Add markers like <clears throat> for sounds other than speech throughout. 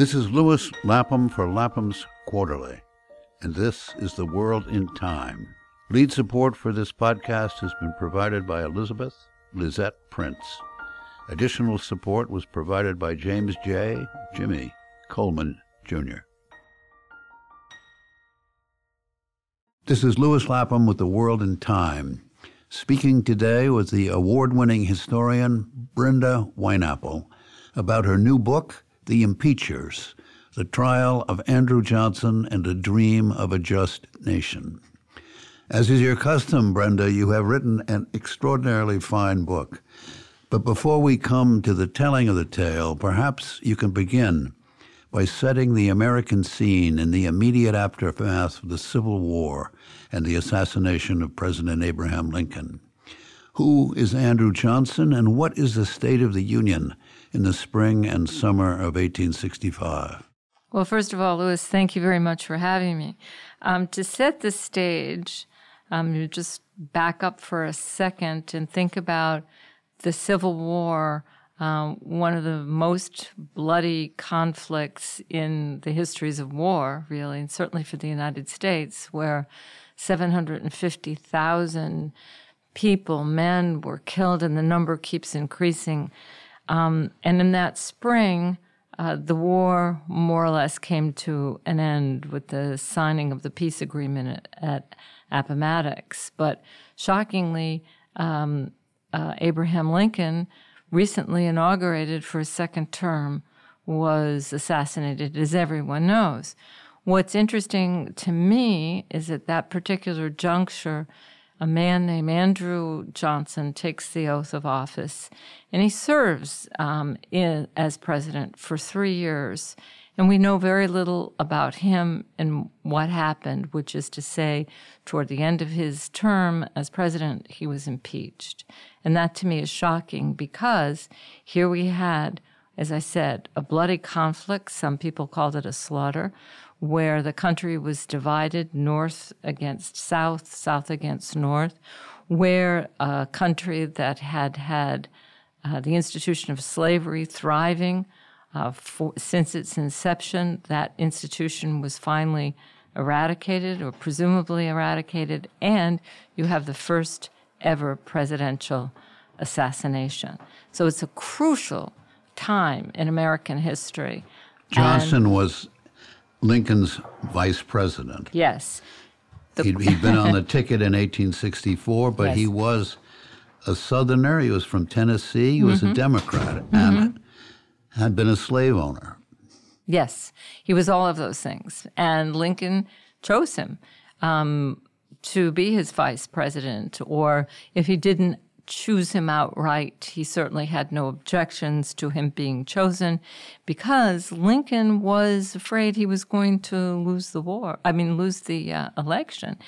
This is Lewis Lapham for Lapham's Quarterly, and this is The World in Time. Lead support for this podcast has been provided by Elizabeth Lisette Prince. Additional support was provided by James J. Jimmy Coleman, Jr. This is Lewis Lapham with The World in Time. Speaking today with the award winning historian Brenda Wineapple about her new book, the Impeachers The Trial of Andrew Johnson and a Dream of a Just Nation. As is your custom, Brenda, you have written an extraordinarily fine book. But before we come to the telling of the tale, perhaps you can begin by setting the American scene in the immediate aftermath of the Civil War and the assassination of President Abraham Lincoln. Who is Andrew Johnson, and what is the State of the Union in the spring and summer of 1865? Well, first of all, Lewis, thank you very much for having me. Um, to set the stage, um, you just back up for a second and think about the Civil War, um, one of the most bloody conflicts in the histories of war, really, and certainly for the United States, where 750,000 people, men, were killed, and the number keeps increasing. Um, and in that spring, uh, the war more or less came to an end with the signing of the peace agreement at, at Appomattox. But shockingly, um, uh, Abraham Lincoln, recently inaugurated for a second term, was assassinated, as everyone knows. What's interesting to me is at that particular juncture, a man named Andrew Johnson takes the oath of office, and he serves um, in, as president for three years. And we know very little about him and what happened, which is to say, toward the end of his term as president, he was impeached. And that to me is shocking because here we had, as I said, a bloody conflict. Some people called it a slaughter, where the country was divided north against south, south against north, where a country that had had uh, the institution of slavery thriving uh, for, since its inception, that institution was finally eradicated or presumably eradicated, and you have the first ever presidential assassination. So it's a crucial time in American history. Johnson and was Lincoln's vice president. Yes. The, he'd, he'd, been on the ticket in 1864, but yes. he was a Southerner. He was from Tennessee. He was mm-hmm. a Democrat mm-hmm. and had been a slave owner. Yes, he was all of those things. And Lincoln chose him um, to be his vice president, or if he didn't choose him outright. He certainly had no objections to him being chosen because Lincoln was afraid he was going to lose the war, I mean, lose the uh, election.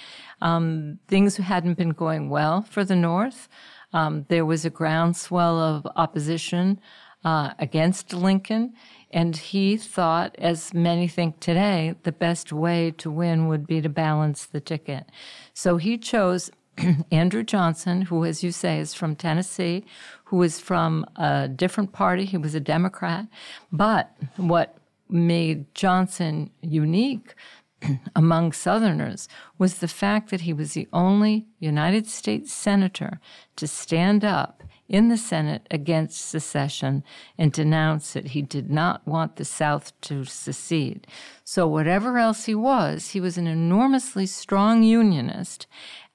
Um, things hadn't been going well for the North. Um, there was a groundswell of opposition uh, against Lincoln. And he thought, as many think today, the best way to win would be to balance the ticket. So he chose <clears throat> Andrew Johnson, who, as you say, is from Tennessee, who is from a different party. He was a Democrat. But what made Johnson unique <clears throat> among Southerners was the fact that he was the only United States senator to stand up in the Senate against secession and denounce it. He did not want the South to secede. So, whatever else he was, he was an enormously strong Unionist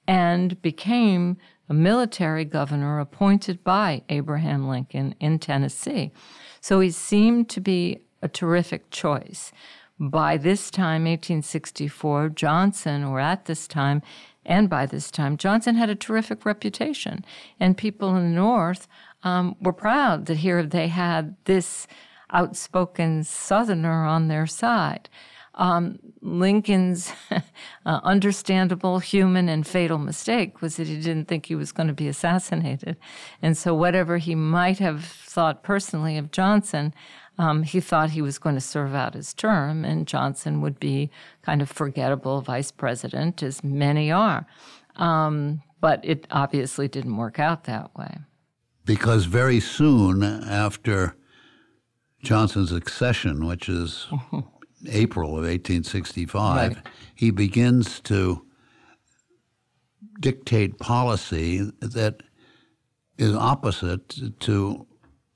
and became a military governor appointed by Abraham Lincoln in Tennessee. So he seemed to be a terrific choice. By this time, 1864, Johnson, or at this time, and by this time, Johnson had a terrific reputation. And people in the North um, were proud that here they had this outspoken Southerner on their side. Um, Lincoln's <laughs> uh, understandable human and fatal mistake was that he didn't think he was going to be assassinated. And so, whatever he might have thought personally of Johnson, um, he thought he was going to serve out his term, and Johnson would be kind of forgettable vice president, as many are. Um, but it obviously didn't work out that way. Because very soon after Johnson's accession, which is <laughs> April of 1865, right. he begins to dictate policy that is opposite to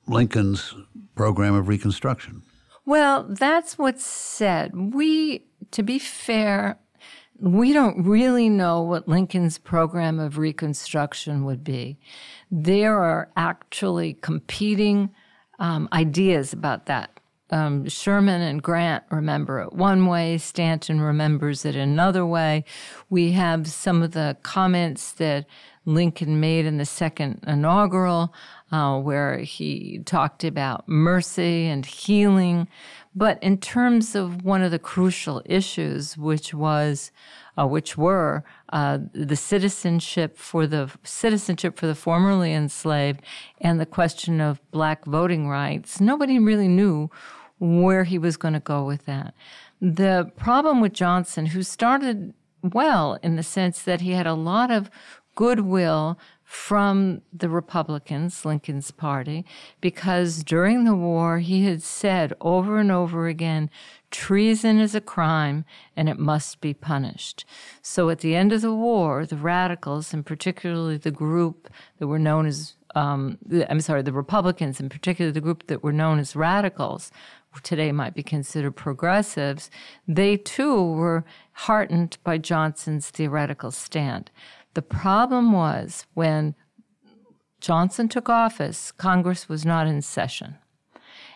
Lincoln's program of Reconstruction. Well, that's what's said. We, to be fair, we don't really know what Lincoln's program of Reconstruction would be. There are actually competing um, ideas about that. Um, Sherman and Grant remember it one way, Stanton remembers it another way. We have some of the comments that Lincoln made in the second inaugural, uh, where he talked about mercy and healing. But in terms of one of the crucial issues, which was, uh, which were uh, the citizenship for the citizenship for the formerly enslaved and the question of black voting rights, nobody really knew where he was going to go with that. The problem with Johnson, who started well in the sense that he had a lot of goodwill from the Republicans, Lincoln's party, because during the war he had said over and over again, treason is a crime and it must be punished. So at the end of the war, the radicals, and particularly the group that were known as, um, I'm sorry, the Republicans, in particular the group that were known as radicals, today might be considered progressives, they too were heartened by Johnson's theoretical stand. The problem was when Johnson took office, Congress was not in session.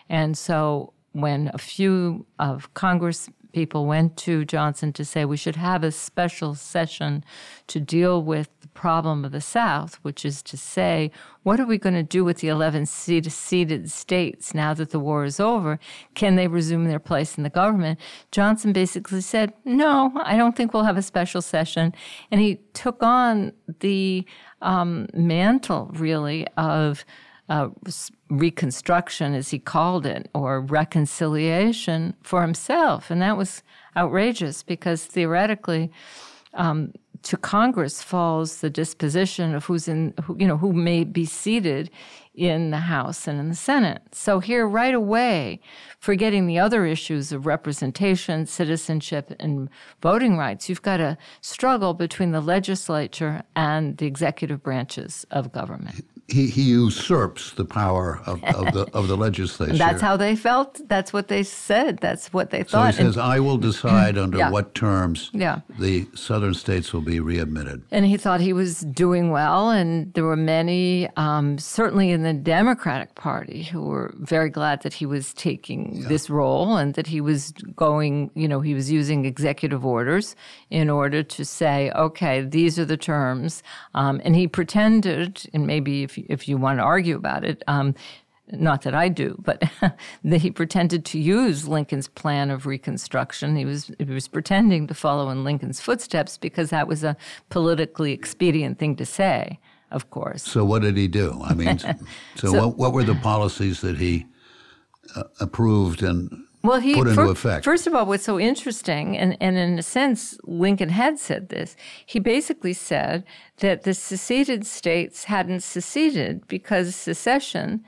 And so when a few of Congress people went to Johnson to say we should have a special session to deal with the problem of the South, which is to say, what are we going to do with the 11 seated states now that the war is over? Can they resume their place in the government? Johnson basically said, no, I don't think we'll have a special session. And he took on the um, mantle, really, of uh, reconstruction, as he called it, or reconciliation for himself. And that was outrageous because theoretically, um, to Congress falls the disposition of who's in, who, you know, who may be seated in the House and in the Senate. So here, right away, forgetting the other issues of representation, citizenship, and voting rights, you've got a struggle between the legislature and the executive branches of government he, he usurps the power of, of the of the <laughs> legislature. That's how they felt. That's what they said. That's what they thought. So he says, and, "I will decide <clears throat> under yeah. what terms yeah. the southern states will be readmitted." And he thought he was doing well, and there were many, um, certainly in the Democratic Party, who were very glad that he was taking yeah. this role and that he was going. You know, he was using executive orders in order to say, "Okay, these are the terms," um, and he pretended, and maybe if if you want to argue about it. Um, not that I do, but <laughs> that he pretended to use Lincoln's plan of Reconstruction. He was he was pretending to follow in Lincoln's footsteps because that was a politically expedient thing to say. Of course. So what did he do? I mean, <laughs> so, so what, what were the policies that he uh, approved and well, he, put into for, effect. First of all, what's so interesting, and, and in a sense, Lincoln had said this, he basically said that the seceded states hadn't seceded because secession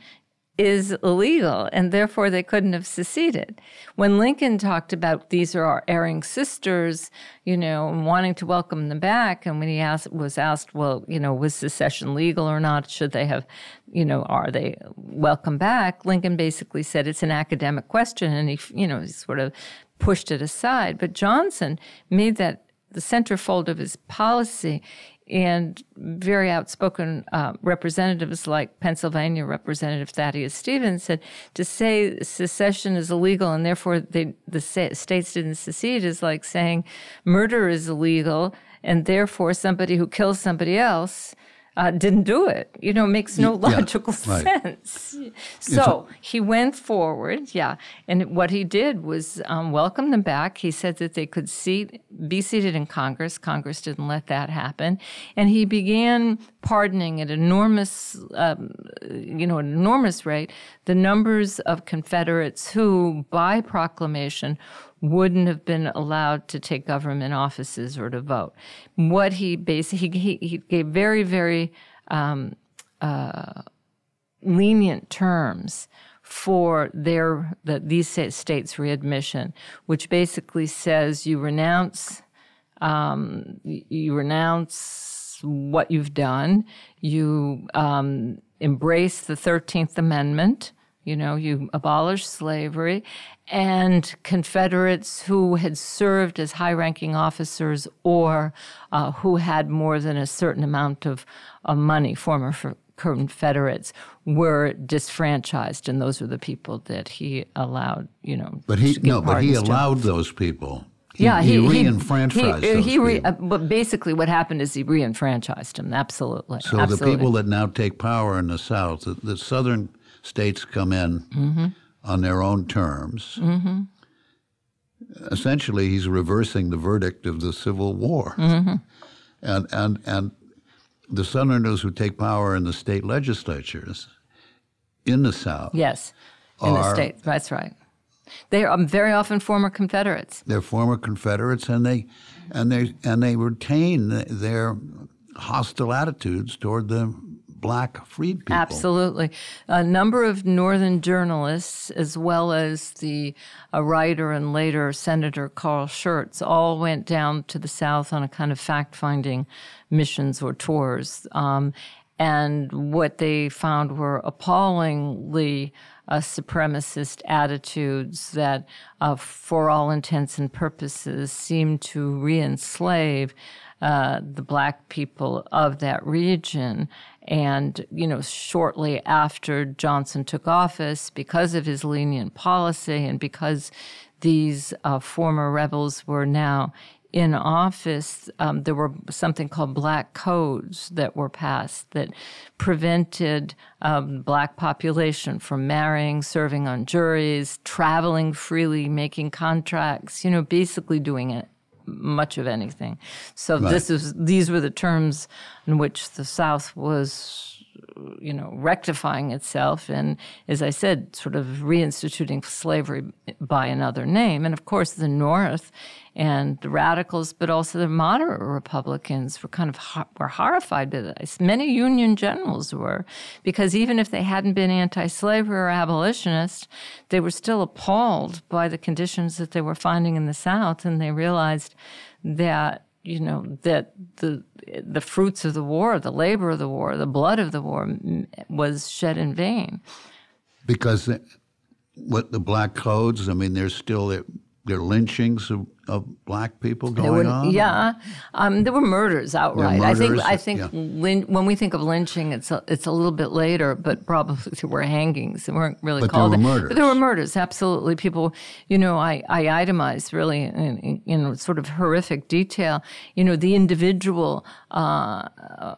is illegal and therefore they couldn't have seceded. When Lincoln talked about these are our erring sisters, you know, wanting to welcome them back, and when he asked, was asked, well, you know, was secession legal or not? Should they have, you know, are they welcome back? Lincoln basically said it's an academic question, and he, you know, he sort of pushed it aside. But Johnson made that the centerfold of his policy and very outspoken uh, representatives like Pennsylvania Representative Thaddeus Stevens said to say secession is illegal and therefore they, the states didn't secede is like saying murder is illegal and therefore somebody who kills somebody else uh, didn't do it. You know, it makes no logical right. sense. So he went forward, yeah, and what he did was um, welcome them back. He said that they could seat, be seated in Congress. Congress didn't let that happen, and he began pardoning at enormous, um, you know, an enormous rate the numbers of Confederates who, by proclamation, wouldn't have been allowed to take government offices or to vote. What he basically he, he gave very very um, uh, lenient terms for their the, these states readmission, which basically says you renounce um, you renounce what you've done, you um, embrace the Thirteenth Amendment. You know, you abolish slavery, and Confederates who had served as high ranking officers or uh, who had more than a certain amount of, of money, former Confederates, were disfranchised. And those were the people that he allowed, you know. But he, no, but he allowed to. those people. He, yeah, he, he re-enfranchised he, those he re. Uh, but basically, what happened is he re-enfranchised them. Absolutely. So Absolutely. the people that now take power in the South, the, the southern states come in mm-hmm. on their own terms. Mm-hmm. Essentially, he's reversing the verdict of the Civil War, mm-hmm. and and and the Southerners who take power in the state legislatures in the South. Yes, in the state. That's right. They are very often former Confederates. They're former Confederates, and they and they and they retain their hostile attitudes toward the black freed people. Absolutely. A number of Northern journalists, as well as the writer and later Senator Carl Schurz, all went down to the South on a kind of fact finding missions or tours. Um, and what they found were appallingly uh, supremacist attitudes that, uh, for all intents and purposes, seemed to re enslave uh, the black people of that region. And, you know, shortly after Johnson took office, because of his lenient policy and because these uh, former rebels were now in office, um, there were something called black codes that were passed that prevented um, black population from marrying, serving on juries, traveling freely, making contracts, you know, basically doing it much of anything. So right. this is these were the terms in which the South was you know, rectifying itself and, as I said, sort of reinstituting slavery by another name. And of course, the North and the radicals, but also the moderate Republicans were kind of were horrified by this. Many Union generals were, because even if they hadn't been anti-slavery or abolitionists, they were still appalled by the conditions that they were finding in the South, and they realized that you know that the the fruits of the war, the labor of the war, the blood of the war was shed in vain. Because what the black codes, I mean, there's still there are lynchings of, of black people going were, on. Yeah, um, there were murders outright. Murders, I think I think yeah. lyn- when we think of lynching, it's a, it's a little bit later, but probably there were hangings. They weren't really but called. There were murders. But there were murders. Absolutely, people. You know, I I itemize really in, in, in sort of horrific detail. You know, the individual. Uh,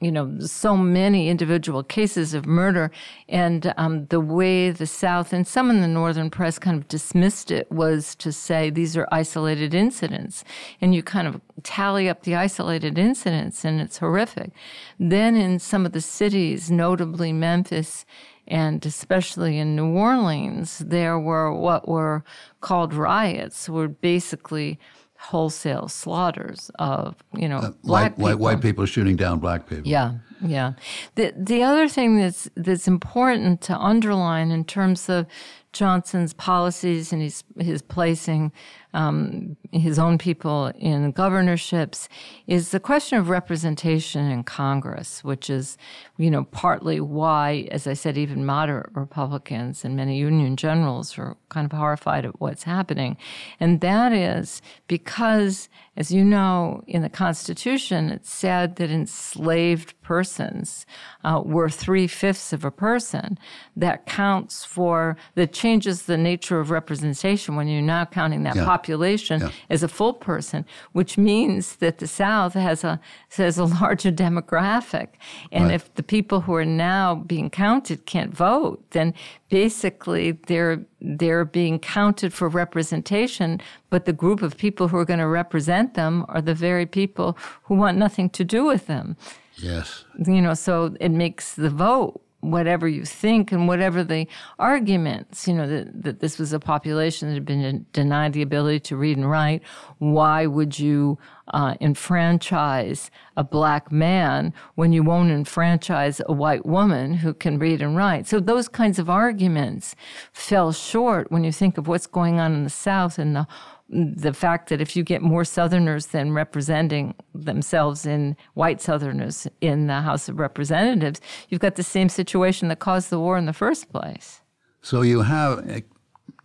you know, so many individual cases of murder. And um, the way the South and some in the Northern press kind of dismissed it was to say these are isolated incidents. And you kind of tally up the isolated incidents, and it's horrific. Then in some of the cities, notably Memphis, and especially in New Orleans, there were what were called riots, were basically wholesale slaughters of you know uh, black white, people. White, white people shooting down black people. Yeah, yeah. The the other thing that's that's important to underline in terms of Johnson's policies and his his placing um, his own people in governorships is the question of representation in Congress, which is, you know, partly why, as I said, even moderate Republicans and many Union generals are kind of horrified at what's happening. And that is because, as you know, in the Constitution, it said that enslaved persons uh, were three fifths of a person. That counts for, that changes the nature of representation when you're now counting that yeah population yeah. as a full person, which means that the South has a has a <laughs> larger demographic. And right. if the people who are now being counted can't vote, then basically they're they're being counted for representation, but the group of people who are going to represent them are the very people who want nothing to do with them. Yes. You know, so it makes the vote whatever you think and whatever the arguments, you know, that, that this was a population that had been denied the ability to read and write. Why would you uh, enfranchise a black man when you won't enfranchise a white woman who can read and write? So those kinds of arguments fell short when you think of what's going on in the South and the the fact that if you get more Southerners than representing themselves in white Southerners in the House of Representatives, you've got the same situation that caused the war in the first place. So you have a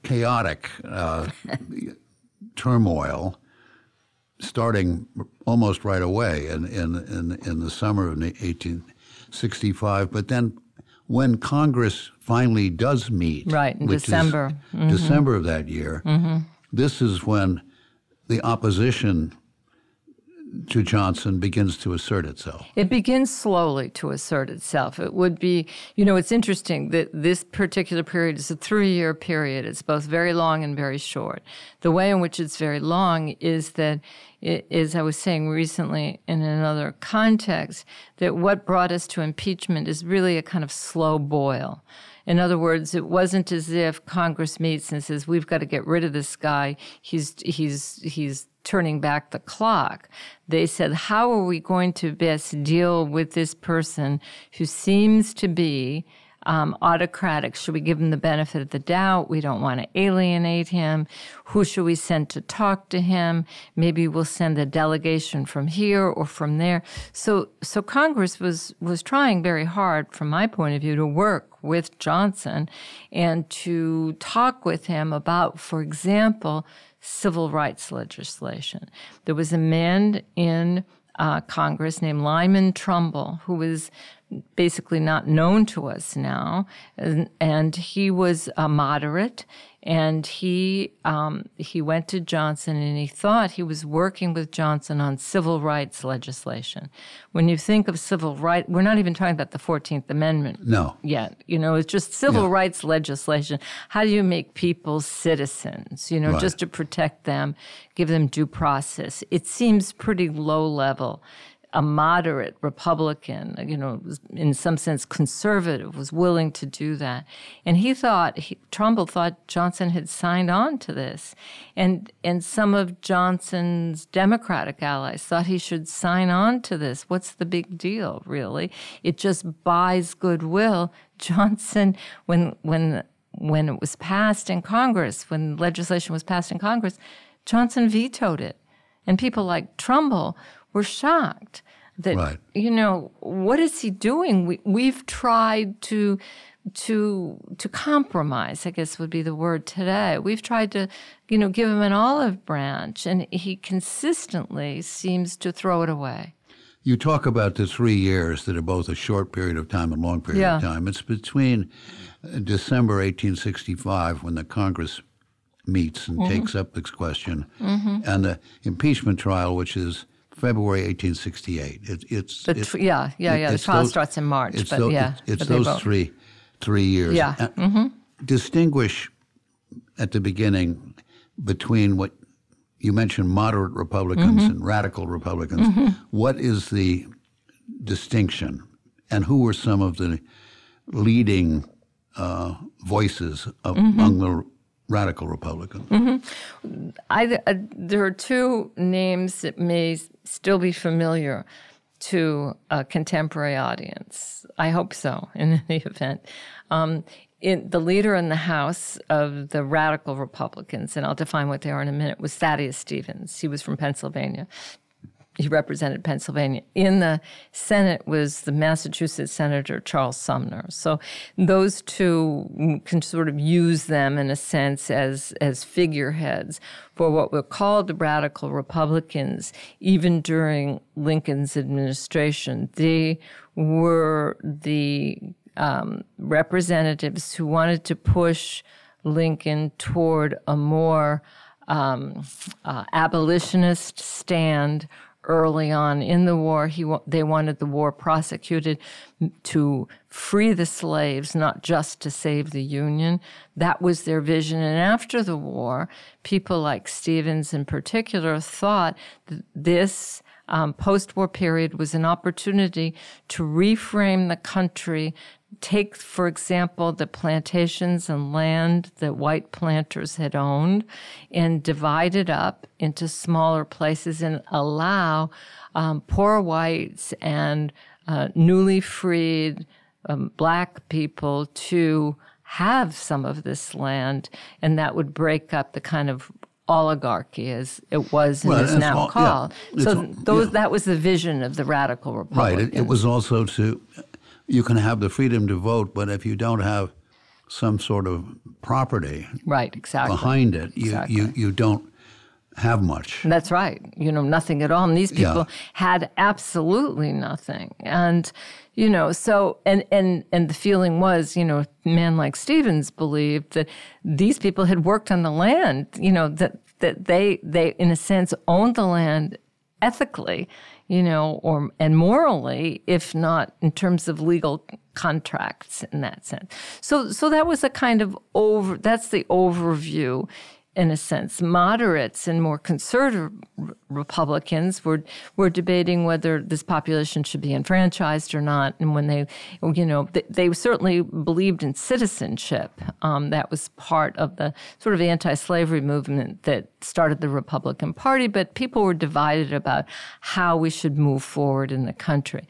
chaotic uh, <laughs> turmoil starting almost right away in, in, in, in the summer of 1865, but then when Congress finally does meet, right in December, mm-hmm. December of that year, mm-hmm this is when the opposition to Johnson begins to assert itself. It begins slowly to assert itself. It would be, you know, it's interesting that this particular period is a three year period. It's both very long and very short. The way in which it's very long is that, as I was saying recently in another context, that what brought us to impeachment is really a kind of slow boil. In other words, it wasn't as if Congress meets and says, "We've got to get rid of this guy. He's he's he's turning back the clock." They said, "How are we going to best deal with this person who seems to be um, autocratic. Should we give him the benefit of the doubt? We don't want to alienate him. Who should we send to talk to him? Maybe we'll send a delegation from here or from there. So, so Congress was was trying very hard, from my point of view, to work with Johnson and to talk with him about, for example, civil rights legislation. There was a man in uh, Congress named Lyman Trumbull, who was basically not known to us now. And, and he was a moderate, and he um, he went to Johnson, and he thought he was working with Johnson on civil rights legislation. When you think of civil rights, we're not even talking about the Fourteenth Amendment. No, yet you know it's just civil yeah. rights legislation. How do you make people citizens? You know, right. just to protect them, give them due process. It seems pretty low level a moderate Republican, you know, in some sense conservative, was willing to do that. And he thought, he, Trumbull thought Johnson had signed on to this. And, and some of Johnson's Democratic allies thought he should sign on to this. What's the big deal, really? It just buys goodwill. <laughs> Johnson, when, when, when it was passed in Congress, when legislation was passed in Congress, Johnson vetoed it. And people like Trumbull were shocked that right. you know what is he doing we, we've tried to to to compromise i guess would be the word today we've tried to you know give him an olive branch and he consistently seems to throw it away you talk about the three years that are both a short period of time and long period yeah. of time it's between uh, december 1865 when the congress meets and mm-hmm. takes up this question mm-hmm. and the impeachment trial which is February 1868. It, it's the tr- yeah, yeah, yeah. The trial those, starts in March, it's but those, yeah, it's, it's those three three years. Yeah. Uh, mm-hmm. Distinguish at the beginning between what you mentioned moderate Republicans mm-hmm. and radical Republicans. Mm-hmm. What is the distinction, and who were some of the leading uh, voices of, mm-hmm. among the radical Republicans? Mm-hmm. I, uh, there are two names that may still be familiar to a contemporary audience. I hope so, <laughs> in any event. Um, in, the leader in the House of the radical Republicans, and I'll define what they are in a minute, was Thaddeus Stevens. He was from Pennsylvania he represented Pennsylvania. In the Senate was the Massachusetts Senator Charles Sumner. So those two can sort of use them in a sense as, as figureheads for what were called the radical Republicans, even during Lincoln's administration. They were the um, representatives who wanted to push Lincoln toward a more um, uh, abolitionist stand early on in the war. He they wanted the war prosecuted to free the slaves, not just to save the Union. That was their vision. And after the war, people like Stevens in particular thought this um, post war period was an opportunity to reframe the country. Take, for example, the plantations and land that white planters had owned and divide it up into smaller places and allow um, poor whites and uh, newly freed um, black people to have some of this land, and that would break up the kind of oligarchy as it was and Well, is now all- called. It's so those yeah. that was the vision of the radical republic. Right. It, it was also to, you can have the freedom to vote, but if you don't have some sort of property right, exactly. behind it, you, Exactly. you, you don't have much. That's right. You know, nothing at all. And these Yeah. people had absolutely nothing. And, you know, so and and and the feeling was, you know, a man like Stevens believed that these people had worked on the land, you know, that that they they in a sense owned the land ethically, you know, or and morally, if not in terms of legal contracts in that sense. So so that was a kind of over that's the overview in a sense. Moderates and more conservative Republicans were were debating whether this population should be enfranchised or not. And when they, you know, they, they certainly believed in citizenship. Um, that was part of the sort of anti-slavery movement that started the Republican Party. But people were divided about how we should move forward in the country.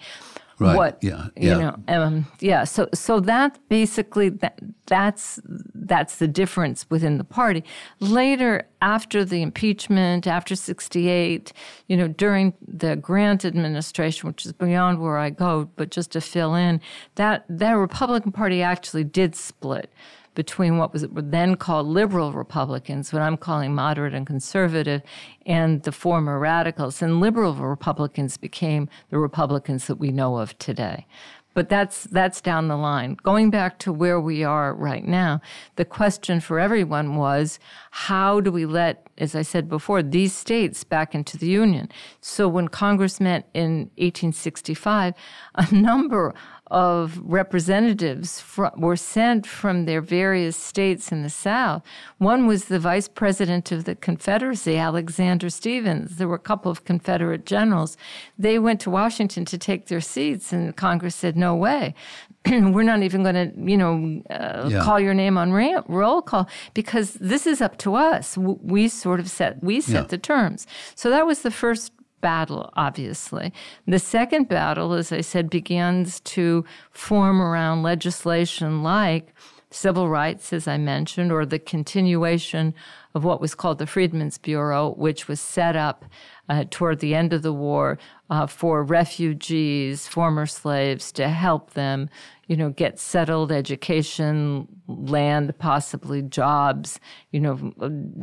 Right, What yeah, you yeah. know, um, yeah, so so that basically that that's that's the difference within the party. Later, after the impeachment, after '68, you know, during the Grant administration, which is beyond where I go, but just to fill in, that that Republican Party actually did split between what was then called liberal Republicans, what I'm calling moderate and conservative, and the former radicals. And liberal Republicans became the Republicans that we know of today. But that's that's down the line. Going back to where we are right now, the question for everyone was how do we let, as I said before, these states back into the Union? So when Congress met in 1865, a number of representatives fr- were sent from their various states in the South. One was the vice president of the Confederacy, Alexander Stephens. There were a couple of Confederate generals. They went to Washington to take their seats, and Congress said, "No way." <clears throat> We're not even going to, you know, uh, Yeah. call your name on ra- roll call because this is up to us. W- We sort of set we set Yeah. the terms. So that was the first battle, obviously. The second battle, as I said, begins to form around legislation like civil rights, as I mentioned, or the continuation of what was called the Freedmen's Bureau, which was set up uh, toward the end of the war uh, for refugees, former slaves, to help them, you know, get settled, education, land, possibly jobs, you know,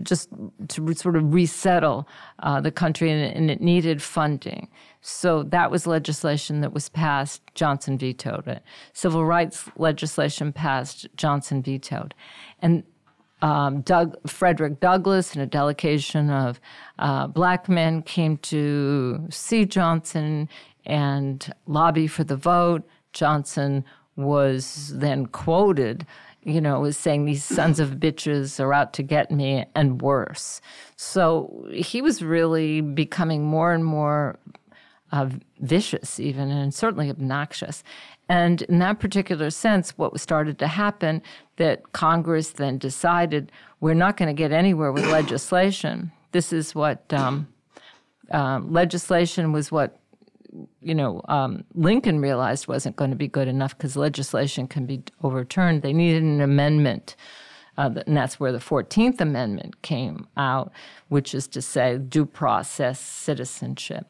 just to sort of resettle uh, the country, and, and it needed funding. So that was legislation that was passed. Johnson vetoed it. Civil rights legislation passed. Johnson vetoed, and um, Doug, Frederick Douglass and a delegation of uh, black men came to see Johnson and lobby for the vote. Johnson was then quoted, you know, as saying, These sons of bitches are out to get me, and worse. So he was really becoming more and more uh, vicious, even, and certainly obnoxious. And in that particular sense, what started to happen that Congress then decided we're not going to get anywhere with legislation. This is what um, um, legislation was what you know um, Lincoln realized wasn't going to be good enough because legislation can be overturned. They needed an amendment. Uh, and that's where the 14th Amendment came out, which is to say due process citizenship.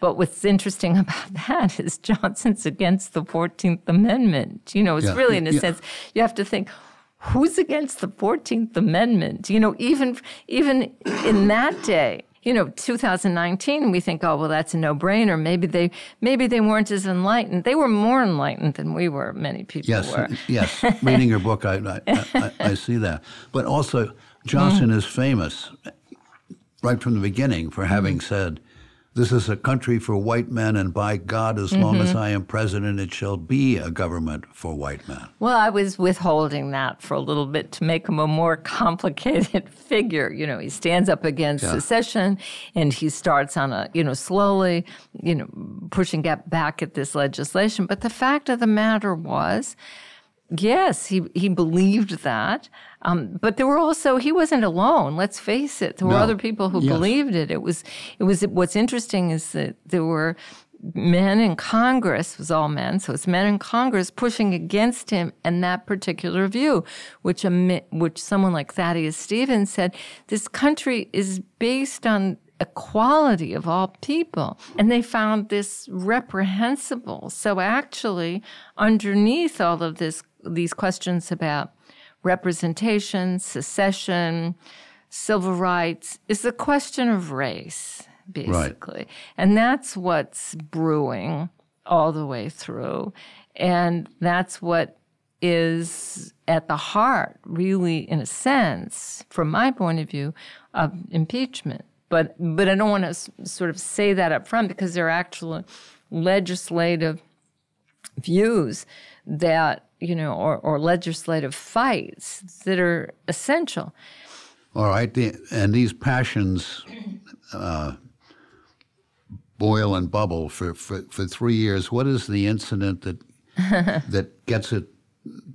But what's interesting <laughs> about that is Johnson's against the 14th Amendment. You know, it's Yeah, really, in a yeah. sense, you have to think, who's against the 14th Amendment? You know, even even in that day, you know, 2019, we think, oh, well, that's a no-brainer. Maybe they maybe they weren't as enlightened. They were more enlightened than we were. Many people Yes, were. yes. Reading your book, I, I, I, I see that. But also, Johnson mm. is famous right from the beginning for having said this is a country for white men, and by God, as mm-hmm. long as mm-hmm. I am president, it shall be a government for white men. Well, I was withholding that for a little bit to make him a more <laughs> complicated figure. You know, he stands up against yeah. secession and he starts on a, you know, slowly, you know, pushing back at this legislation. But the fact of the matter was, Yes, he, he believed that. Um, but there were also he wasn't alone. Let's face it. There were no. other people who yes. believed it. It was it was what's interesting is that there were men in Congress was all men, so it's men in Congress pushing against him and that particular view, which which someone like Thaddeus Stevens said, this country is based on equality of all people. And they found this reprehensible. So actually, underneath all of this these questions about representation, secession, civil rights is the question of race, basically. Right. And that's what's brewing all the way through. And that's what is at the heart, really, in a sense, from my point of view, of impeachment. But but I don't want to s- sort of say that up front because there are actual legislative views that you know, or, or legislative fights that are essential. All right, the, and these passions uh, boil and bubble for, for, for three years. What is the incident that <laughs> that gets it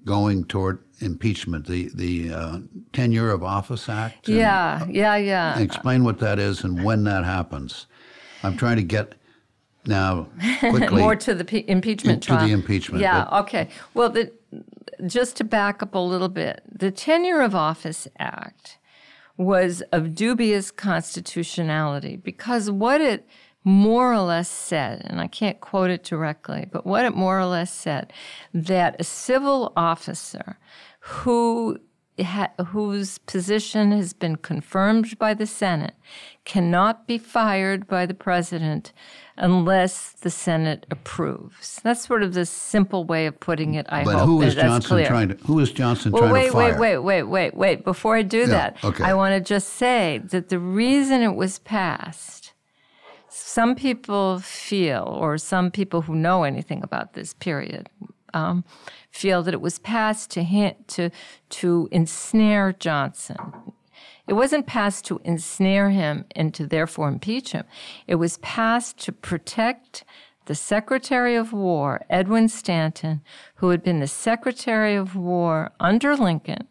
going toward impeachment? The the uh, Tenure of Office Act. And, yeah, yeah, yeah. Explain what that is and when that happens. I'm trying to get now, <laughs> quickly. More to the pe- impeachment trial. To the impeachment. Yeah, but. okay. Well, the, just to back up a little bit, the Tenure of Office Act was of dubious constitutionality because what it more or less said, and I can't quote it directly, but what it more or less said, that a civil officer who ha- whose position has been confirmed by the Senate cannot be fired by the president unless the Senate approves. That's sort of the simple way of putting it. I but hope who is that's Johnson clear. trying to? Who is Johnson well, trying wait, to fire? Wait, wait, wait, wait, wait. Wait. Before I do yeah, that, okay. I want to just say that the reason it was passed. Some people feel, or some people who know anything about this period, um, feel that it was passed to hint, to to ensnare Johnson. It wasn't passed to ensnare him and to therefore impeach him. It was passed to protect the Secretary of War, Edwin Stanton, who had been the Secretary of War under Lincoln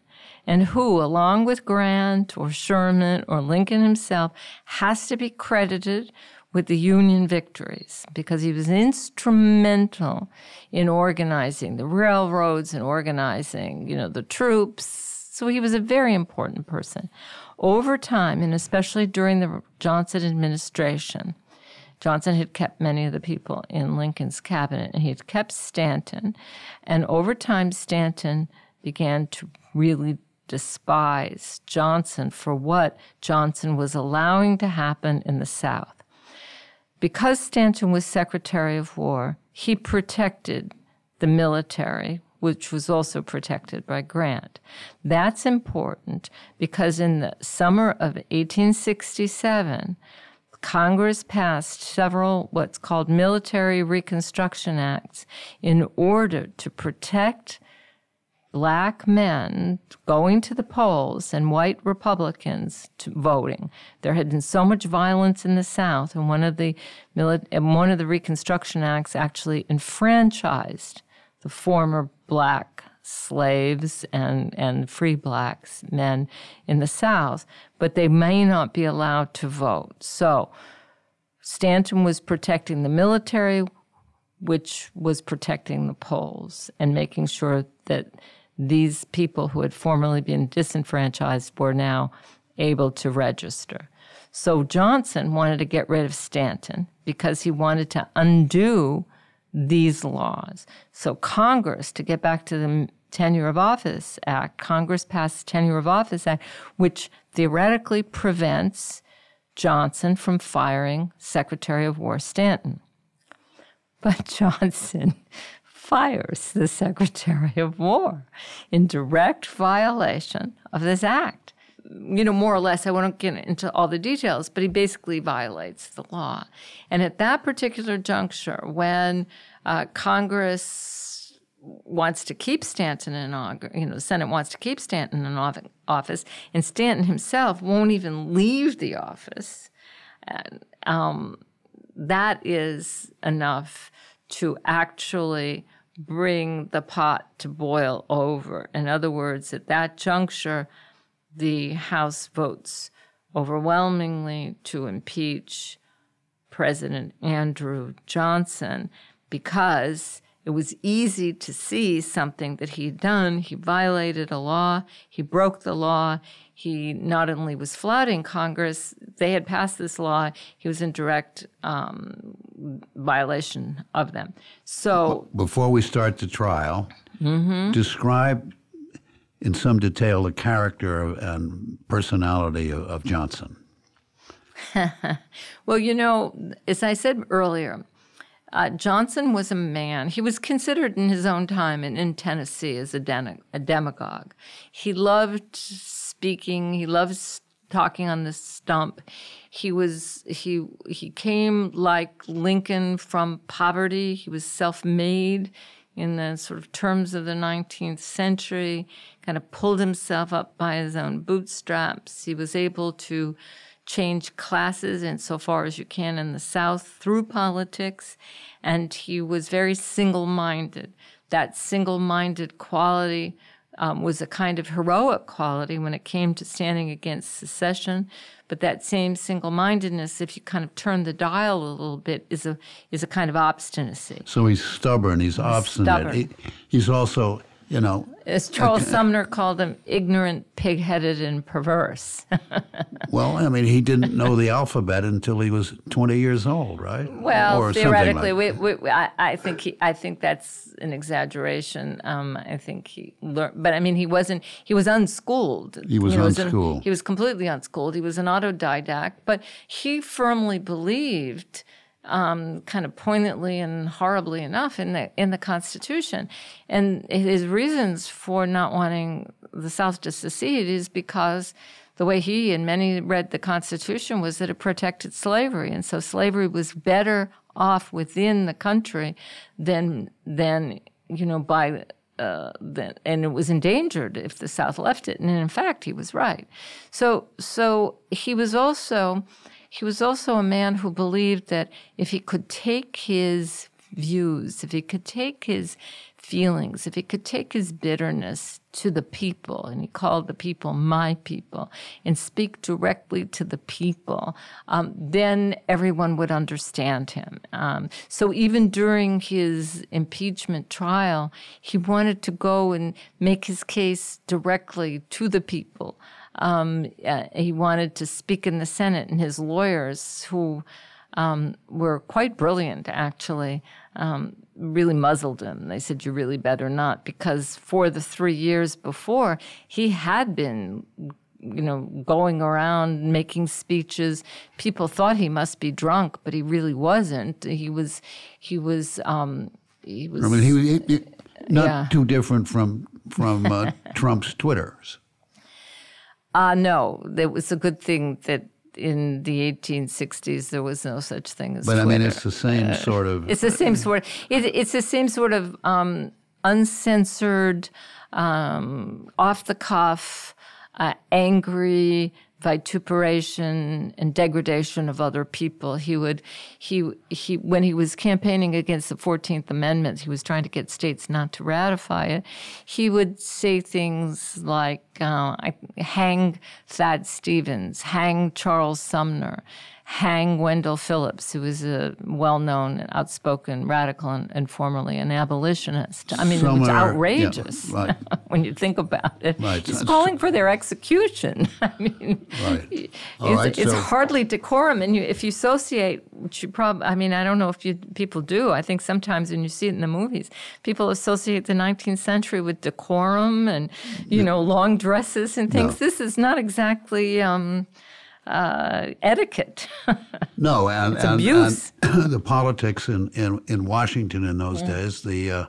and who, along with Grant or Sherman or Lincoln himself, has to be credited with the Union victories because he was instrumental in organizing the railroads and organizing, you know, the troops. So he was a very important person. Over time, and especially during the Johnson administration, Johnson had kept many of the people in Lincoln's cabinet, and he had kept Stanton. And over time, Stanton began to really despise Johnson for what Johnson was allowing to happen in the South. Because Stanton was Secretary of War, he protected the military, which was also protected by Grant. That's important because in the summer of 1867, Congress passed several what's called military reconstruction acts in order to protect black men going to the polls and white Republicans voting. There had been so much violence in the South, and one of the one of the Reconstruction Acts actually enfranchised the former black slaves and, and free blacks men in the South, but they may not be allowed to vote. So Stanton was protecting the military, which was protecting the polls and making sure that these people who had formerly been disenfranchised were now able to register. So Johnson wanted to get rid of Stanton because he wanted to undo these laws. So Congress, to get back to the Tenure of Office Act, Congress passed the Tenure of Office Act, which theoretically prevents Johnson from firing Secretary of War Stanton. But <laughs> Johnson fires the <laughs> Secretary of War in direct violation of this act. you know, more or less, I won't get into all the details, but he basically violates the law. And at that particular juncture, when uh, Congress wants to keep Stanton in you know, the Senate wants to keep Stanton in office, and Stanton himself won't even leave the office. Um, that is enough to actually bring the pot to boil over. In other words, at that juncture, the House votes overwhelmingly to impeach President Andrew Johnson because it was easy to see something that he'd done. He violated a law, he broke the law. He not only was flouting Congress, they had passed this law, he was in direct um, violation of them. So, before we start the trial, mm-hmm. describe in some detail the character and personality of, of Johnson. <laughs> well, you know, as I said earlier, uh, Johnson was a man, he was considered in his own time and in Tennessee as a, den- a demagogue. He loved speaking, he loved talking on the stump. He was he he came like Lincoln from poverty. He was self-made in the sort of terms of the 19th century, kind of pulled himself up by his own bootstraps. He was able to change classes insofar as you can in the South through politics. And he was very single minded. That single minded quality um, was a kind of heroic quality when it came to standing against secession. But that same single mindedness, if you kind of turn the dial a little bit, is a is a kind of obstinacy. So he's stubborn. He's, he's obstinate. Stubborn. He, he's also you know. As Charles uh, Sumner called him, ignorant, pig-headed, and perverse. <laughs> well, I mean, he didn't know the alphabet until he was 20 years old, right? Well, or theoretically, like we, we, I, I, think he, I think that's an exaggeration. Um, I think he learned, but I mean, he wasn't. He was unschooled. He was unschooled. Was he was completely unschooled. He was an autodidact, but he firmly believed um, kind of poignantly and horribly enough in the in the Constitution, and his reasons for not wanting the South to secede is because the way he and many read the Constitution was that it protected slavery, and so slavery was better off within the country than than you know by uh, and it was endangered if the South left it. And in fact, he was right. So, so he was also he was also a man who believed that if he could take his views, if he could take his feelings, if he could take his bitterness to the people, and he called the people my people, and speak directly to the people, um, then everyone would understand him. Um, so even during his impeachment trial, he wanted to go and make his case directly to the people. Um, uh, he wanted to speak in the Senate, and his lawyers, who um, were quite brilliant, actually, um, really muzzled him. They said, You really better not, because for the three years before, he had been you know, going around making speeches. People thought he must be drunk, but he really wasn't. He was, he was, um, he was. I mean, he was not yeah. too different from from uh, <laughs> Trump's Twitters. Uh, no, it was a good thing that in the 1860s there was no such thing as. But Twitter. I mean, it's the same uh, sort of. It's the same sort. Of, it, it's the same sort of um, uncensored, um, off the cuff, uh, angry vituperation and degradation of other people. He would, he, he, when he was campaigning against the 14th Amendment, he was trying to get states not to ratify it. He would say things like, uh, hang Thad Stevens, hang Charles Sumner, hang Wendell Phillips, who was a well-known, and outspoken radical and, and formerly an abolitionist. I mean, Somewhere, it was outrageous yeah, <laughs> right. <laughs> when you think about it. Right. He's calling for their execution. <laughs> I mean, right. it's, right, it's so. hardly decorum. And you, if you associate, which you probably, I mean, I don't know if you people do. I think sometimes when you see it in the movies, people associate the 19th century with decorum and you know long dresses and things. No. This is not exactly. Um, uh, etiquette. <laughs> no, and, it's and, abuse. And the politics in, in, in Washington in those yeah. days, the uh,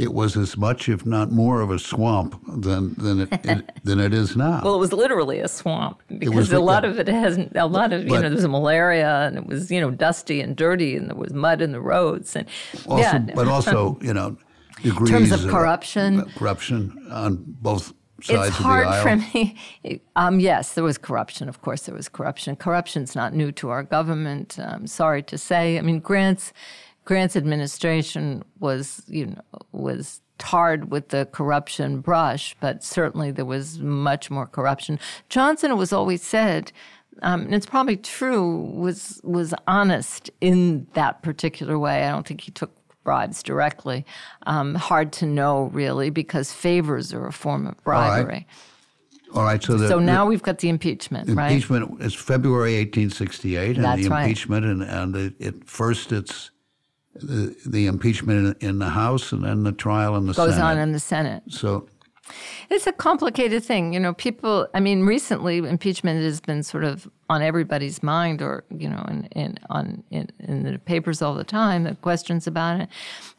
it was as much, if not more, of a swamp than than it, it <laughs> than it is now. Well, it was literally a swamp because was, a lot yeah. of it hasn't. A lot of you know, there was malaria and it was you know dusty and dirty and there was mud in the roads and also, yeah. but also <laughs> you know degrees in terms of corruption, of, corruption on both it's hard for me. <laughs> Um, yes, there was corruption. Of course, there was corruption. Corruption's not new to our government. I'm sorry to say. I mean, Grant's Grant's administration was, you know, was tarred with the corruption brush, but certainly there was much more corruption. Johnson it was always said, um, and it's probably true, was was honest in that particular way. I don't think he took bribes directly. Um, hard to know, really, because favors are a form of bribery. All right. So, the, so now the, we've got the impeachment, right? Impeachment is February 1868, and That's the right. impeachment, and, and it, it, first it's the, the impeachment in, in, the House, and then the trial in the goes Senate. on in the Senate. So it's a complicated thing. You know, people, I mean, recently impeachment has been sort of on everybody's mind or, you know, in, in, on, in, in the papers all the time, the questions about it.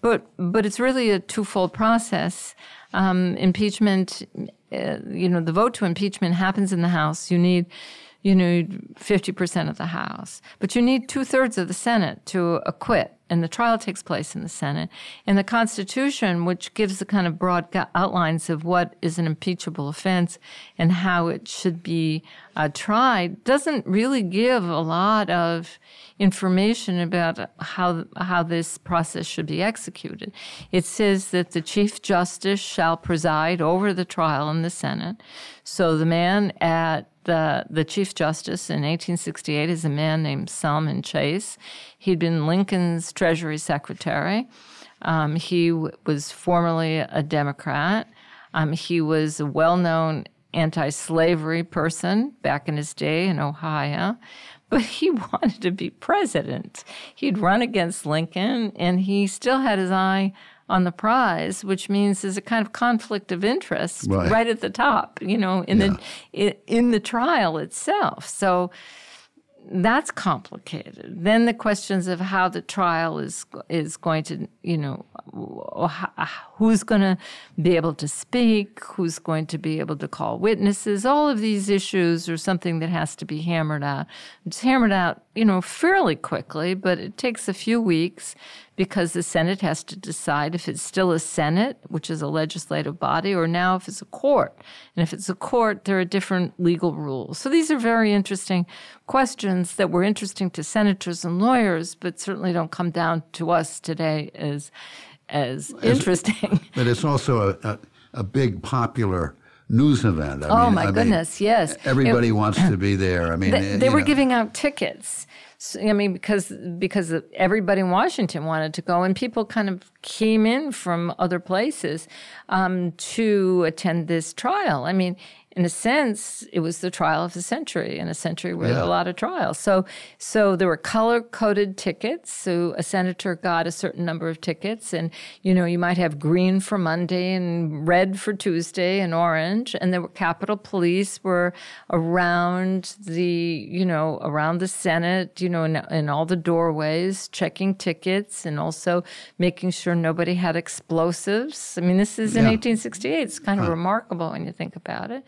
But, but it's really a twofold process. Um, impeachment, uh, you know, the vote to impeachment happens in the House. You need, you need 50% of the House, but you need two thirds of the Senate to acquit and the trial takes place in the Senate. And the Constitution, which gives the kind of broad outlines of what is an impeachable offense and how it should be uh, tried, doesn't really give a lot of information about how how this process should be executed. It says that the Chief Justice shall preside over the trial in the Senate. So the man at the the Chief Justice in 1868 is a man named Salmon Chase. He'd been Lincoln's Treasury Secretary. Um, he w- was formerly a Democrat. Um, he was a well-known anti-slavery person back in his day in Ohio, but he <laughs> wanted to be president. He'd run against Lincoln, and he still had his eye on the prize, which means there's a kind of conflict of interest right, right at the top, you know, in yeah. the in the trial itself. So that's complicated. Then the questions of how the trial is is going to, you know, who's going to be able to speak, who's going to be able to call witnesses. All of these issues are something that has to be hammered out. It's hammered out, you know, fairly quickly, but it takes a few weeks because the Senate has to decide if it's still a Senate, which is a legislative body, or now if it's a court. And if it's a court, there are different legal rules. So these are very interesting questions that were interesting to senators and lawyers, but certainly don't come down to us today as as interesting. <laughs> But it's also a, a, a big popular news event. I oh mean, my I goodness, mean, yes. Everybody it, wants to be there. I mean, they, they were know. giving out tickets. I mean, because because everybody in Washington wanted to go, and people kind of came in from other places um, to attend this trial. I mean, in a sense, it was the trial of the century, in a century where yeah. there were a lot of trials. So, so there were color coded tickets. So a senator got a certain number of tickets, and you know, you might have green for Monday and red for Tuesday and orange. And there were Capitol Police were around the, you know, around the Senate, you know, in, in all the doorways, checking tickets and also making sure nobody had explosives. I mean, this is in yeah. 1868. It's kind of huh. remarkable when you think about it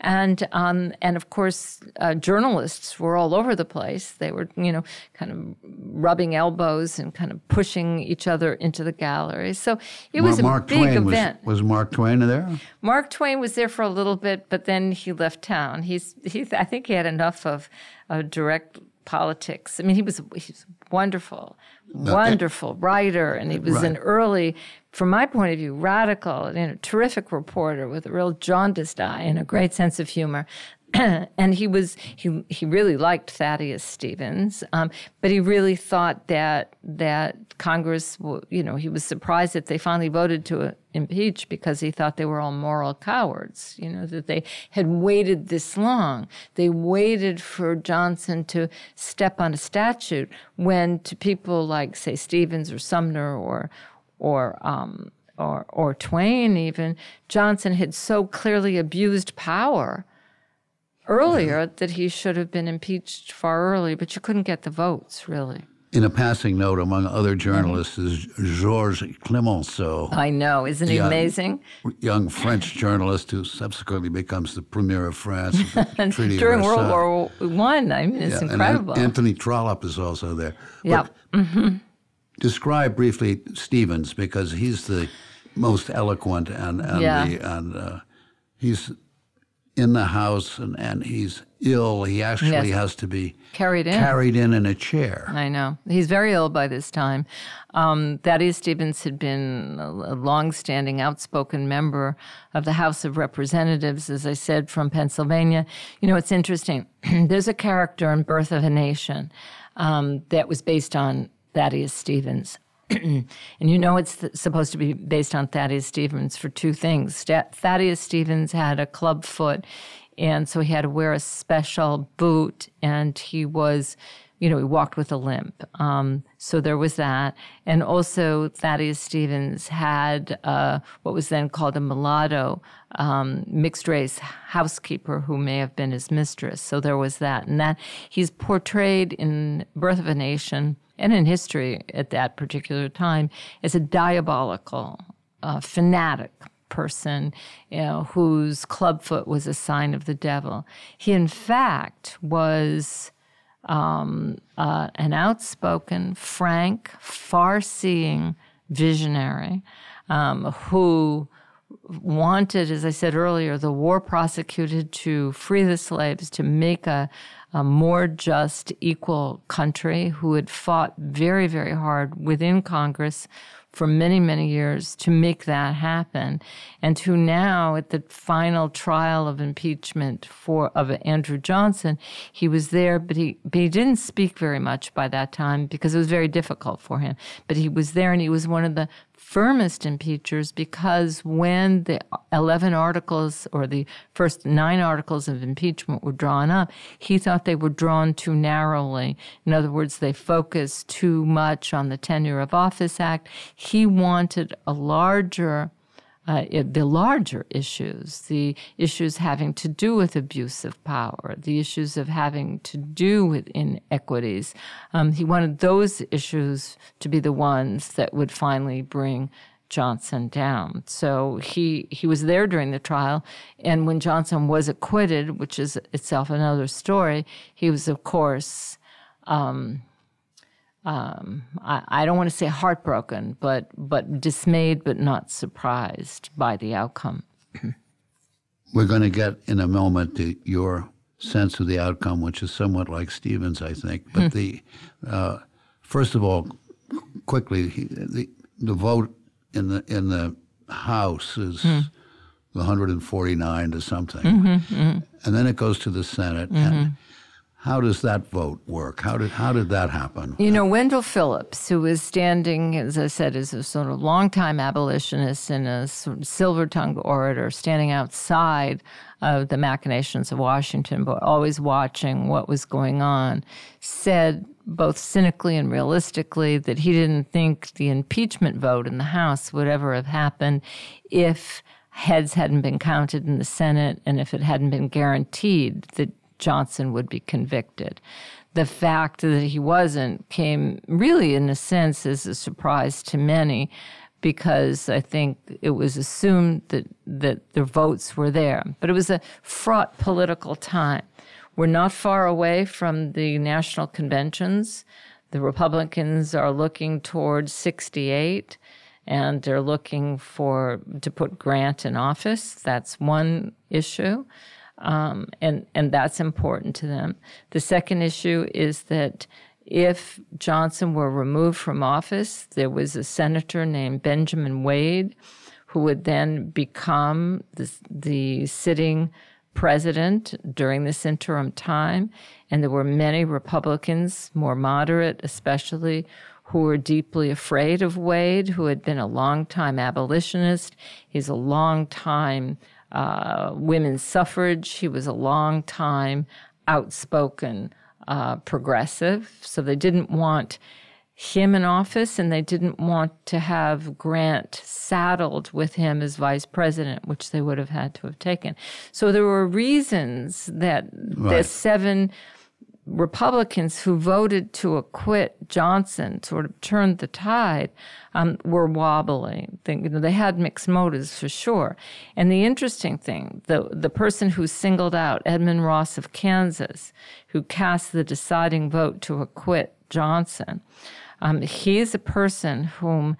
and um, and of course uh, journalists were all over the place. They were you know kind of rubbing elbows and kind of pushing each other into the gallery. So it was Mark a big Twain event. Was, was Mark Twain there? Mark Twain was there for a little bit, but then he left town. He's he I think he had enough of, a direct politics. I mean, he was he's wonderful, wonderful writer, and he was right. an early, from my point of view, radical and a terrific reporter with a real jaundiced eye and a great sense of humor. <clears throat> and he was he he really liked Thaddeus Stevens, um, but he really thought that that Congress, you know, he was surprised that they finally voted to impeach because he thought they were all moral cowards. You know that they had waited this long. They waited for Johnson to step on a statute when to people like say Stevens or Sumner or or um, or or Twain even Johnson had so clearly abused power earlier that he should have been impeached far earlier, but you couldn't get the votes, really. in a passing note, among other journalists, is Georges Clemenceau. I know, isn't he young, amazing? Young French journalist who subsequently becomes the premier of France. <laughs> During World War One, I. I mean, it's yeah, incredible. And Anthony Trollope is also there. Yeah. Mm-hmm. Describe briefly Stevens because he's the most eloquent and and, Yeah. the, and uh, he's in the house and, and he's ill. He actually Yes. has to be Carried in. carried in in a chair. I know. He's very ill by this time. Um, Thaddeus Stevens had been a, a long-standing, outspoken member of the House of Representatives, as I said, from Pennsylvania. You know, it's interesting. <clears throat> There's a character in Birth of a Nation um, that was based on Thaddeus Stevens. <clears throat> and you know it's th- supposed to be based on Thaddeus Stevens for two things. Sta- Thaddeus Stevens had a club foot, and so he had to wear a special boot, and he was, you know, he walked with a limp. Um, so there was that. And also, Thaddeus Stevens had uh, what was then called a mulatto, um, mixed race housekeeper who may have been his mistress. So there was that. And that he's portrayed in Birth of a Nation and in history at that particular time as a diabolical, uh, fanatic person you know, whose clubfoot was a sign of the devil. He, in fact, was um, uh, an outspoken, frank, far seeing visionary um, who wanted, as I said earlier, the war prosecuted to free the slaves, to make a, a more just, equal country, who had fought very, very hard within Congress for many, many years to make that happen, and who now, at the final trial of impeachment for of Andrew Johnson, he was there, but he but he didn't speak very much by that time because it was very difficult for him. But he was there, and he was one of the firmest impeachers because when the 11 articles or the first nine articles of impeachment were drawn up, he thought they were drawn too narrowly. In other words, they focused too much on the Tenure of Office Act. He wanted a larger uh, it- the larger issues, the issues having to do with abuse of power, the issues of having to do with inequities. Um, he wanted those issues to be the ones that would finally bring Johnson down. So he he was there during the trial, and when Johnson was acquitted, which is itself another story, he was of course. Um, Um, I, I don't want to say heartbroken, but but dismayed, but not surprised by the outcome. We're going to get in a moment to your sense of the outcome, which is somewhat like Stevens, I think. But hmm. the uh, first of all, quickly, the the vote in the in the House is hmm. 149 to something, mm-hmm, mm-hmm. and then it goes to the Senate. And mm-hmm. How does that vote work? How did how did that happen? You know, Wendell Phillips, who was standing, as I said, as a sort of longtime abolitionist and a sort of silver-tongued orator, standing outside of the machinations of Washington, but always watching what was going on, said both cynically and realistically that he didn't think the impeachment vote in the House would ever have happened if heads hadn't been counted in the Senate and if it hadn't been guaranteed that Johnson would be convicted. The fact that he wasn't came really, in a sense, as a surprise to many because I think it was assumed that, that the votes were there. But it was a fraught political time. We're not far away from the national conventions. The Republicans are looking towards 68 and they're looking for to put Grant in office. That's one issue, um, and and that's important to them. The second issue is that if Johnson were removed from office, there was a senator named Benjamin Wade, who would then become the, the sitting president during this interim time. And there were many Republicans, more moderate especially, who were deeply afraid of Wade, who had been a longtime abolitionist. He's a long-time uh, women's suffrage. He was a long-time outspoken uh, progressive. So they didn't want him in office and they didn't want to have Grant saddled with him as vice president, which they would have had to have taken. So there were reasons that the seven Republicans who voted to acquit Johnson sort of turned the tide um, were wobbling. They, you know, they had mixed motives for sure. And the interesting thing, the the person who singled out Edmund Ross of Kansas, who cast the deciding vote to acquit Johnson, um, he is a person whom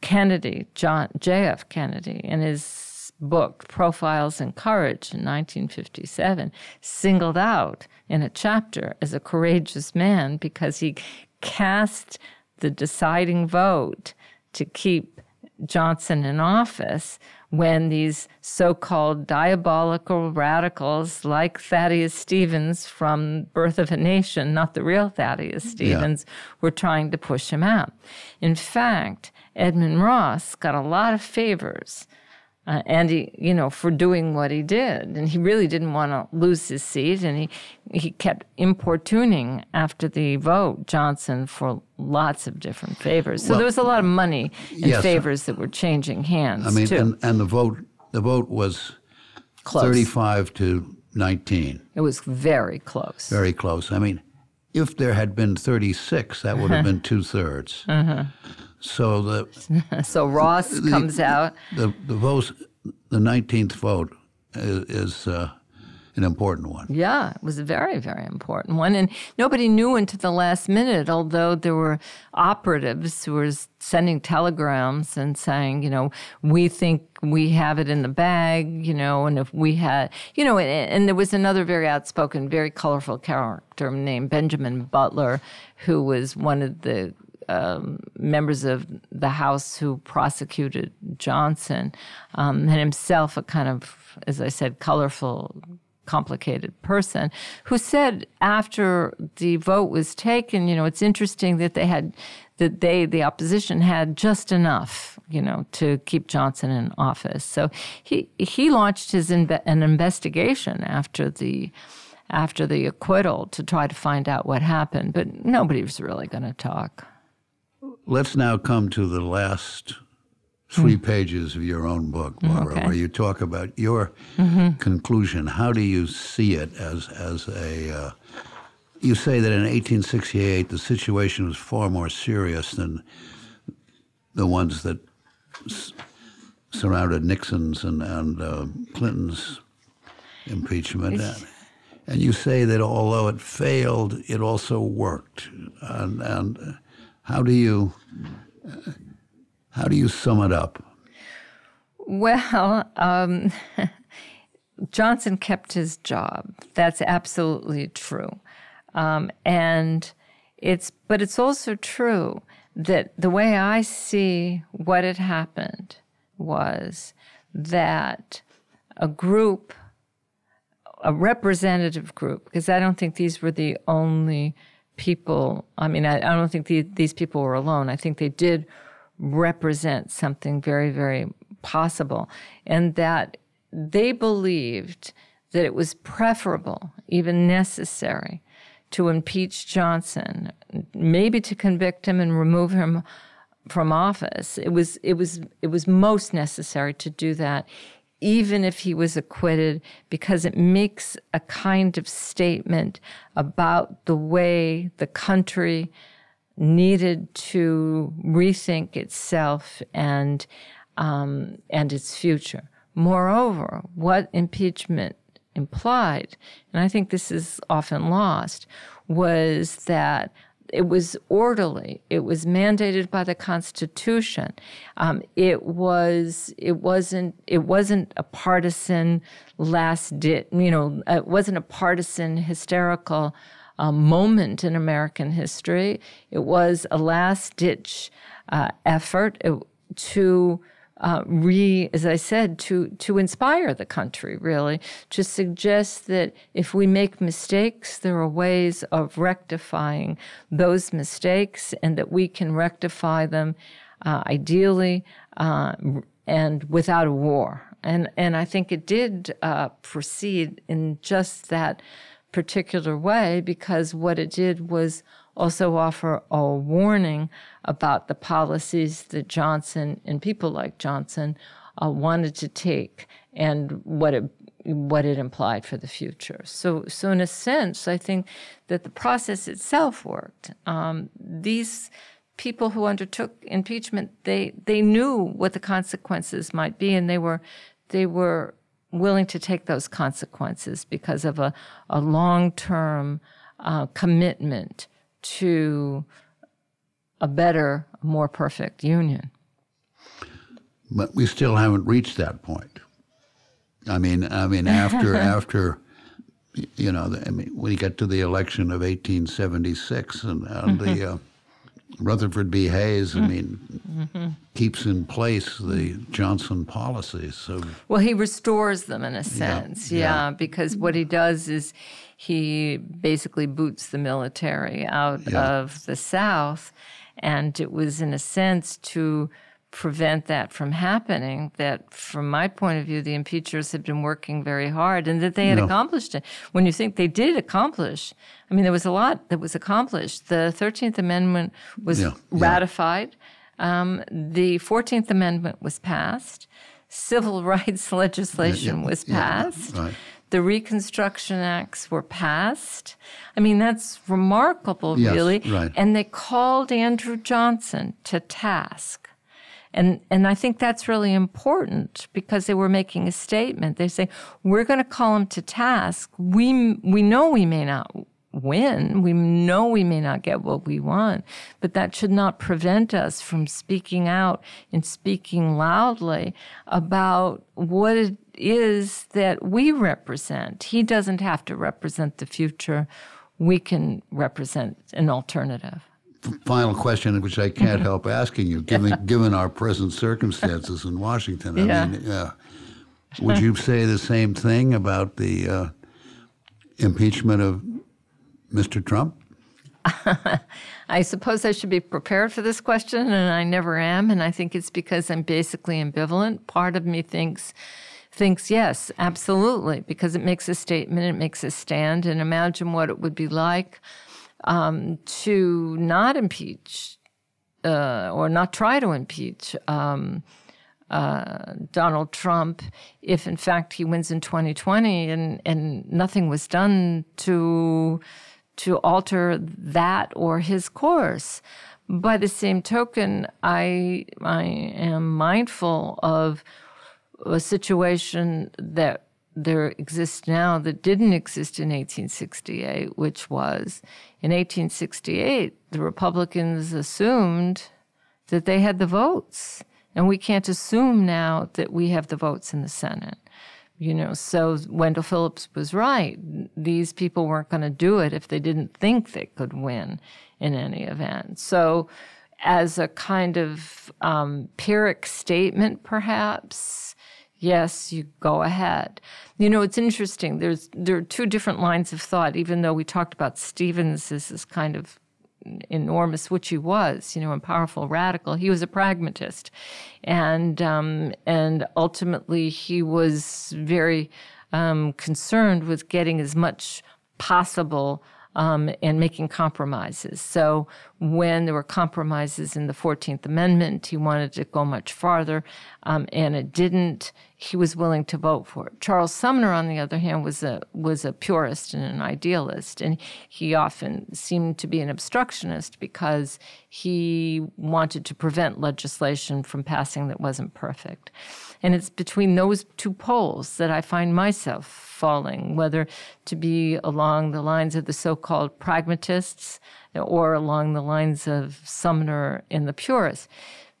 Kennedy, John J.F. Kennedy, and his book Profiles in Courage in 1957, singled out in a chapter as a courageous man because he cast the deciding vote to keep Johnson in office when these so called diabolical radicals like Thaddeus Stevens from Birth of a Nation, not the real Thaddeus Stevens, yeah. were trying to push him out. In fact, Edmund Ross got a lot of favors uh, and he, you know, for doing what he did, and he really didn't want to lose his seat, and he he kept importuning after the vote Johnson for lots of different favors. So well, there was a lot of money and yes, favors that were changing hands. I mean, too. And, and the vote the vote was close. thirty-five to nineteen. It was very close. Very close. I mean, if there had been thirty-six, that would have been two thirds. Uh-huh. So the <laughs> so Ross the, comes out. The the vote, the nineteenth vote, is, is uh, an important one. Yeah, it was a very very important one, and nobody knew until the last minute. Although there were operatives who were sending telegrams and saying, you know, we think we have it in the bag, you know, and if we had, you know, and, and there was another very outspoken, very colorful character named Benjamin Butler, who was one of the um, members of the House who prosecuted Johnson, um, and himself a kind of, as I said, colorful, complicated person, who said after the vote was taken, you know, it's interesting that they had, that they, the opposition, had just enough, you know, to keep Johnson in office. So he he launched his inve- an investigation after the after the acquittal to try to find out what happened, but nobody was really going to talk. Let's now come to the last three mm. pages of your own book, Barbara, okay. where you talk about your mm-hmm. conclusion. How do you see it as as a? Uh, you say that in 1868 the situation was far more serious than the ones that s- surrounded Nixon's and, and uh, Clinton's impeachment. And you say that although it failed, it also worked. And, and how do you how do you sum it up? Well, um, <laughs> Johnson kept his job. That's absolutely true, um, and it's but it's also true that the way I see what had happened was that a group, a representative group, because I don't think these were the only people, I mean, I, I don't think the, these people were alone. I think they did represent something very, very possible, and that they believed that it was preferable, even necessary, to impeach Johnson, maybe to convict him and remove him from office. It was it was it was most necessary to do that even if he was acquitted, because it makes a kind of statement about the way the country needed to rethink itself and um, and its future. Moreover, what impeachment implied, and I think this is often lost, was that it was orderly. It was mandated by the Constitution. Um, it was. It wasn't. It wasn't a partisan last ditch. You know, it wasn't a partisan hysterical uh, moment in American history. It was a last ditch uh, effort to uh, re, as I said, to to inspire the country, really, to suggest that if we make mistakes, there are ways of rectifying those mistakes, and that we can rectify them, uh, ideally, uh, and without a war. And and I think it did uh, proceed in just that particular way because what it did was also offer a warning about the policies that Johnson and people like Johnson uh, wanted to take and what it what it implied for the future. So, so in a sense, I think that the process itself worked. Um, these people who undertook impeachment, they they knew what the consequences might be, and they were they were willing to take those consequences because of a, a long term uh, commitment to a better, more perfect union. But we still haven't reached that point. I mean, I mean, after <laughs> after, you know, I mean, we get to the election of 1876 and, and mm-hmm. the <laughs> uh, Rutherford B. Hayes, I mean, mm-hmm. keeps in place the Johnson policies. So well, he restores them in a sense, yeah, yeah, yeah, because what he does is he basically boots the military out yeah. of the South, and it was in a sense to prevent that from happening that from my point of view the impeachers had been working very hard and that they had no. accomplished it when you think they did accomplish i mean there was a lot that was accomplished the 13th amendment was yeah. ratified yeah. Um, the 14th amendment was passed civil <laughs> rights legislation yeah, was passed right. The Reconstruction Acts were passed. I mean, that's remarkable, yes, really. Right. And they called Andrew Johnson to task and, and I think that's really important because they were making a statement. They say, we're going to call him to task. We, we know we may not win. We know we may not get what we want, but that should not prevent us from speaking out and speaking loudly about what it is that we represent. He doesn't have to represent the future. We can represent an alternative final question, which I can't <laughs> help asking you, given given our present circumstances in Washington. I yeah. mean, uh, would you say the same thing about the uh, impeachment of Mr. Trump? <laughs> I suppose I should be prepared for this question, and I never am. And I think it's because I'm basically ambivalent. Part of me thinks thinks yes, absolutely, because it makes a statement, it makes a stand, and imagine what it would be like um, to not impeach uh, or not try to impeach um, uh, Donald Trump if, in fact, he wins in 2020 and, and nothing was done to to alter that or his course. By the same token, I I am mindful of a situation that there exists now that didn't exist in 1868, which was in 1868, the Republicans assumed that they had the votes. And we can't assume now that we have the votes in the Senate. You know, so Wendell Phillips was right. These people weren't going to do it if they didn't think they could win in any event. So, as a kind of um, Pyrrhic statement, perhaps, yes, you go ahead. You know, it's interesting. There's there are two different lines of thought. Even though we talked about Stevens as this kind of enormous, which he was, you know, and powerful radical, he was a pragmatist, and um, and ultimately he was very um, concerned with getting as much possible um, and making compromises. So when there were compromises in the 14th Amendment, he wanted to go much farther, um, and it didn't. He was willing to vote for it. Charles Sumner, on the other hand, was a was a purist and an idealist, and he often seemed to be an obstructionist because he wanted to prevent legislation from passing that wasn't perfect. And it's between those two poles that I find myself falling, whether to be along the lines of the so called pragmatists or along the lines of Sumner and the purists.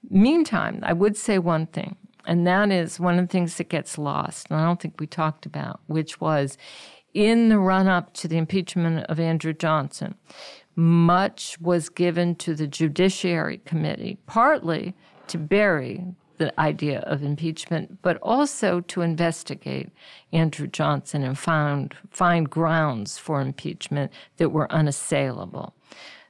Meantime, I would say one thing, and that is one of the things that gets lost, and I don't think we talked about, which was in the run up to the impeachment of Andrew Johnson, much was given to the Judiciary Committee, partly to bury the idea of impeachment, but also to investigate Andrew Johnson and found, find grounds for impeachment that were unassailable.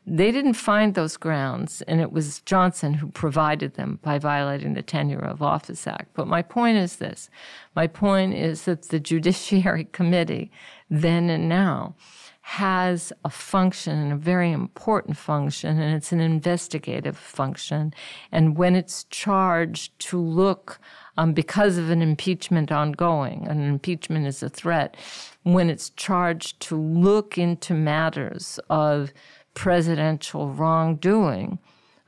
They didn't find those grounds, and it was Johnson who provided them by violating the Tenure of Office Act. But my point is this my point is that the Judiciary <laughs> Committee, then and now, has a function and a very important function, and it's an investigative function. And when it's charged to look um, because of an impeachment ongoing. An impeachment is a threat when it's charged to look into matters of presidential wrongdoing.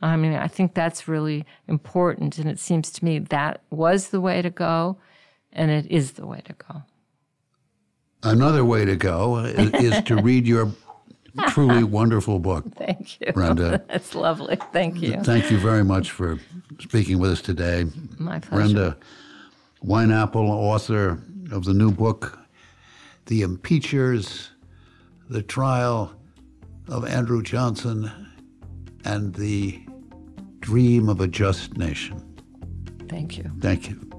I mean, I think that's really important. And it seems to me that was the way to go, and it is the way to go. Another way to go is to <laughs> read your truly wonderful book. <laughs> Thank you. Brenda. <laughs> That's lovely. Thank you. Thank you very much for speaking with us today. My pleasure. Brenda Wineapple, author of the new book, The Impeachers, The Trial of Andrew Johnson, and the Dream of a Just Nation. Thank you. Thank you.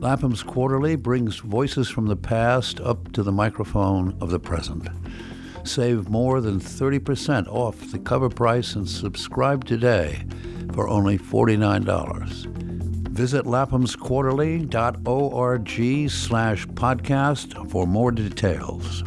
Lapham's Quarterly brings voices from the past up to the microphone of the present. Save more than 30% off the cover price and subscribe today for only $49. Visit laphamsquarterly.org slash podcast for more details.